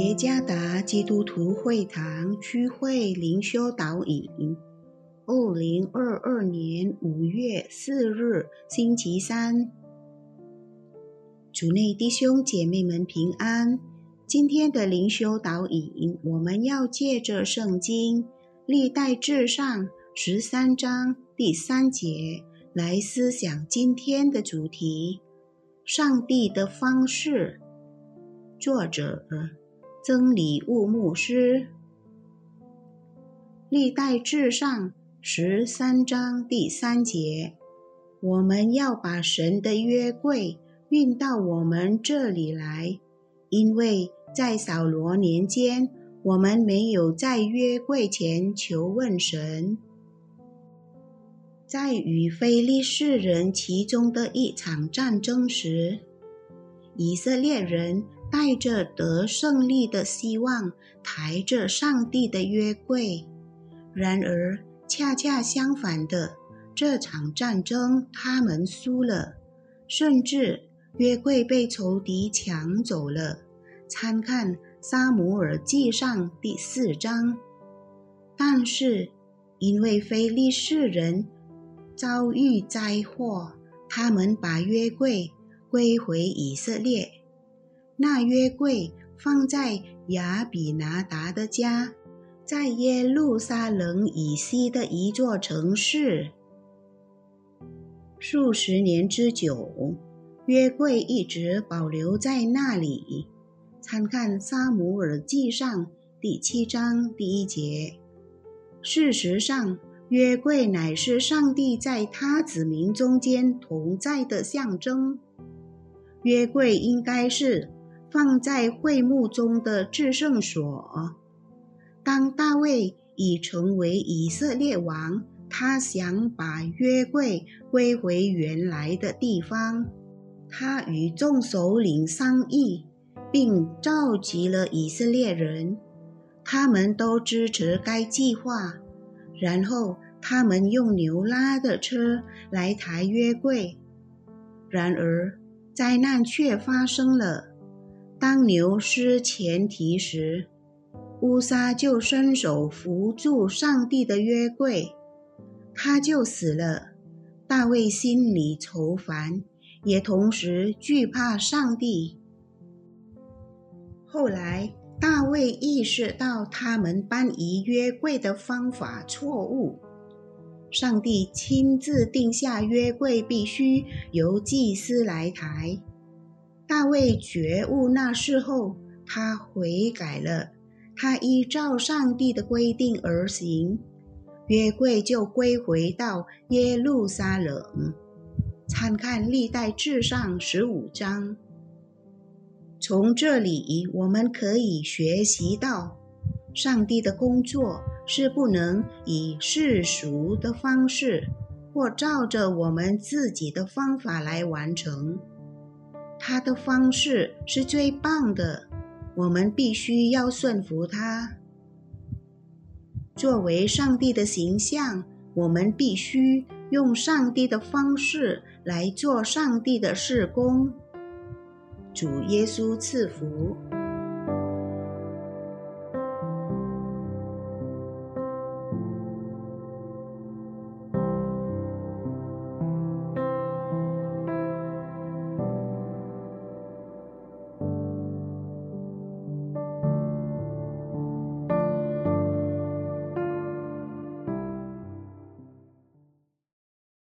耶加达基督徒会堂区会灵修导引，二零二二年五月四日星期三，主内弟兄姐妹们平安。今天的灵修导引，我们要借着圣经历代至上十三章第三节来思想今天的主题：上帝的方式。作者。曾礼物牧师，历代至上十三章第三节，我们要把神的约柜运到我们这里来，因为在扫罗年间，我们没有在约柜前求问神。在与非利士人其中的一场战争时，以色列人。带着得胜利的希望，抬着上帝的约柜。然而，恰恰相反的，这场战争他们输了，甚至约柜被仇敌抢走了。参看《撒姆耳记上》第四章。但是，因为非利士人遭遇灾祸，他们把约柜归回以色列。那约柜放在亚比拿达的家，在耶路撒冷以西的一座城市。数十年之久，约柜一直保留在那里。参看《撒姆耳记上》第七章第一节。事实上，约柜乃是上帝在他子民中间同在的象征。约柜应该是。放在会幕中的至圣所。当大卫已成为以色列王，他想把约柜归回原来的地方。他与众首领商议，并召集了以色列人，他们都支持该计划。然后他们用牛拉的车来抬约柜。然而灾难却发生了。当牛失前蹄时，乌撒就伸手扶住上帝的约柜，他就死了。大卫心里愁烦，也同时惧怕上帝。后来，大卫意识到他们搬移约柜的方法错误，上帝亲自定下约柜必须由祭司来抬。大卫觉悟那事后，他悔改了，他依照上帝的规定而行，约柜就归回到耶路撒冷。参看历代志上十五章。从这里我们可以学习到，上帝的工作是不能以世俗的方式，或照着我们自己的方法来完成。他的方式是最棒的，我们必须要顺服他。作为上帝的形象，我们必须用上帝的方式来做上帝的事工。主耶稣赐福。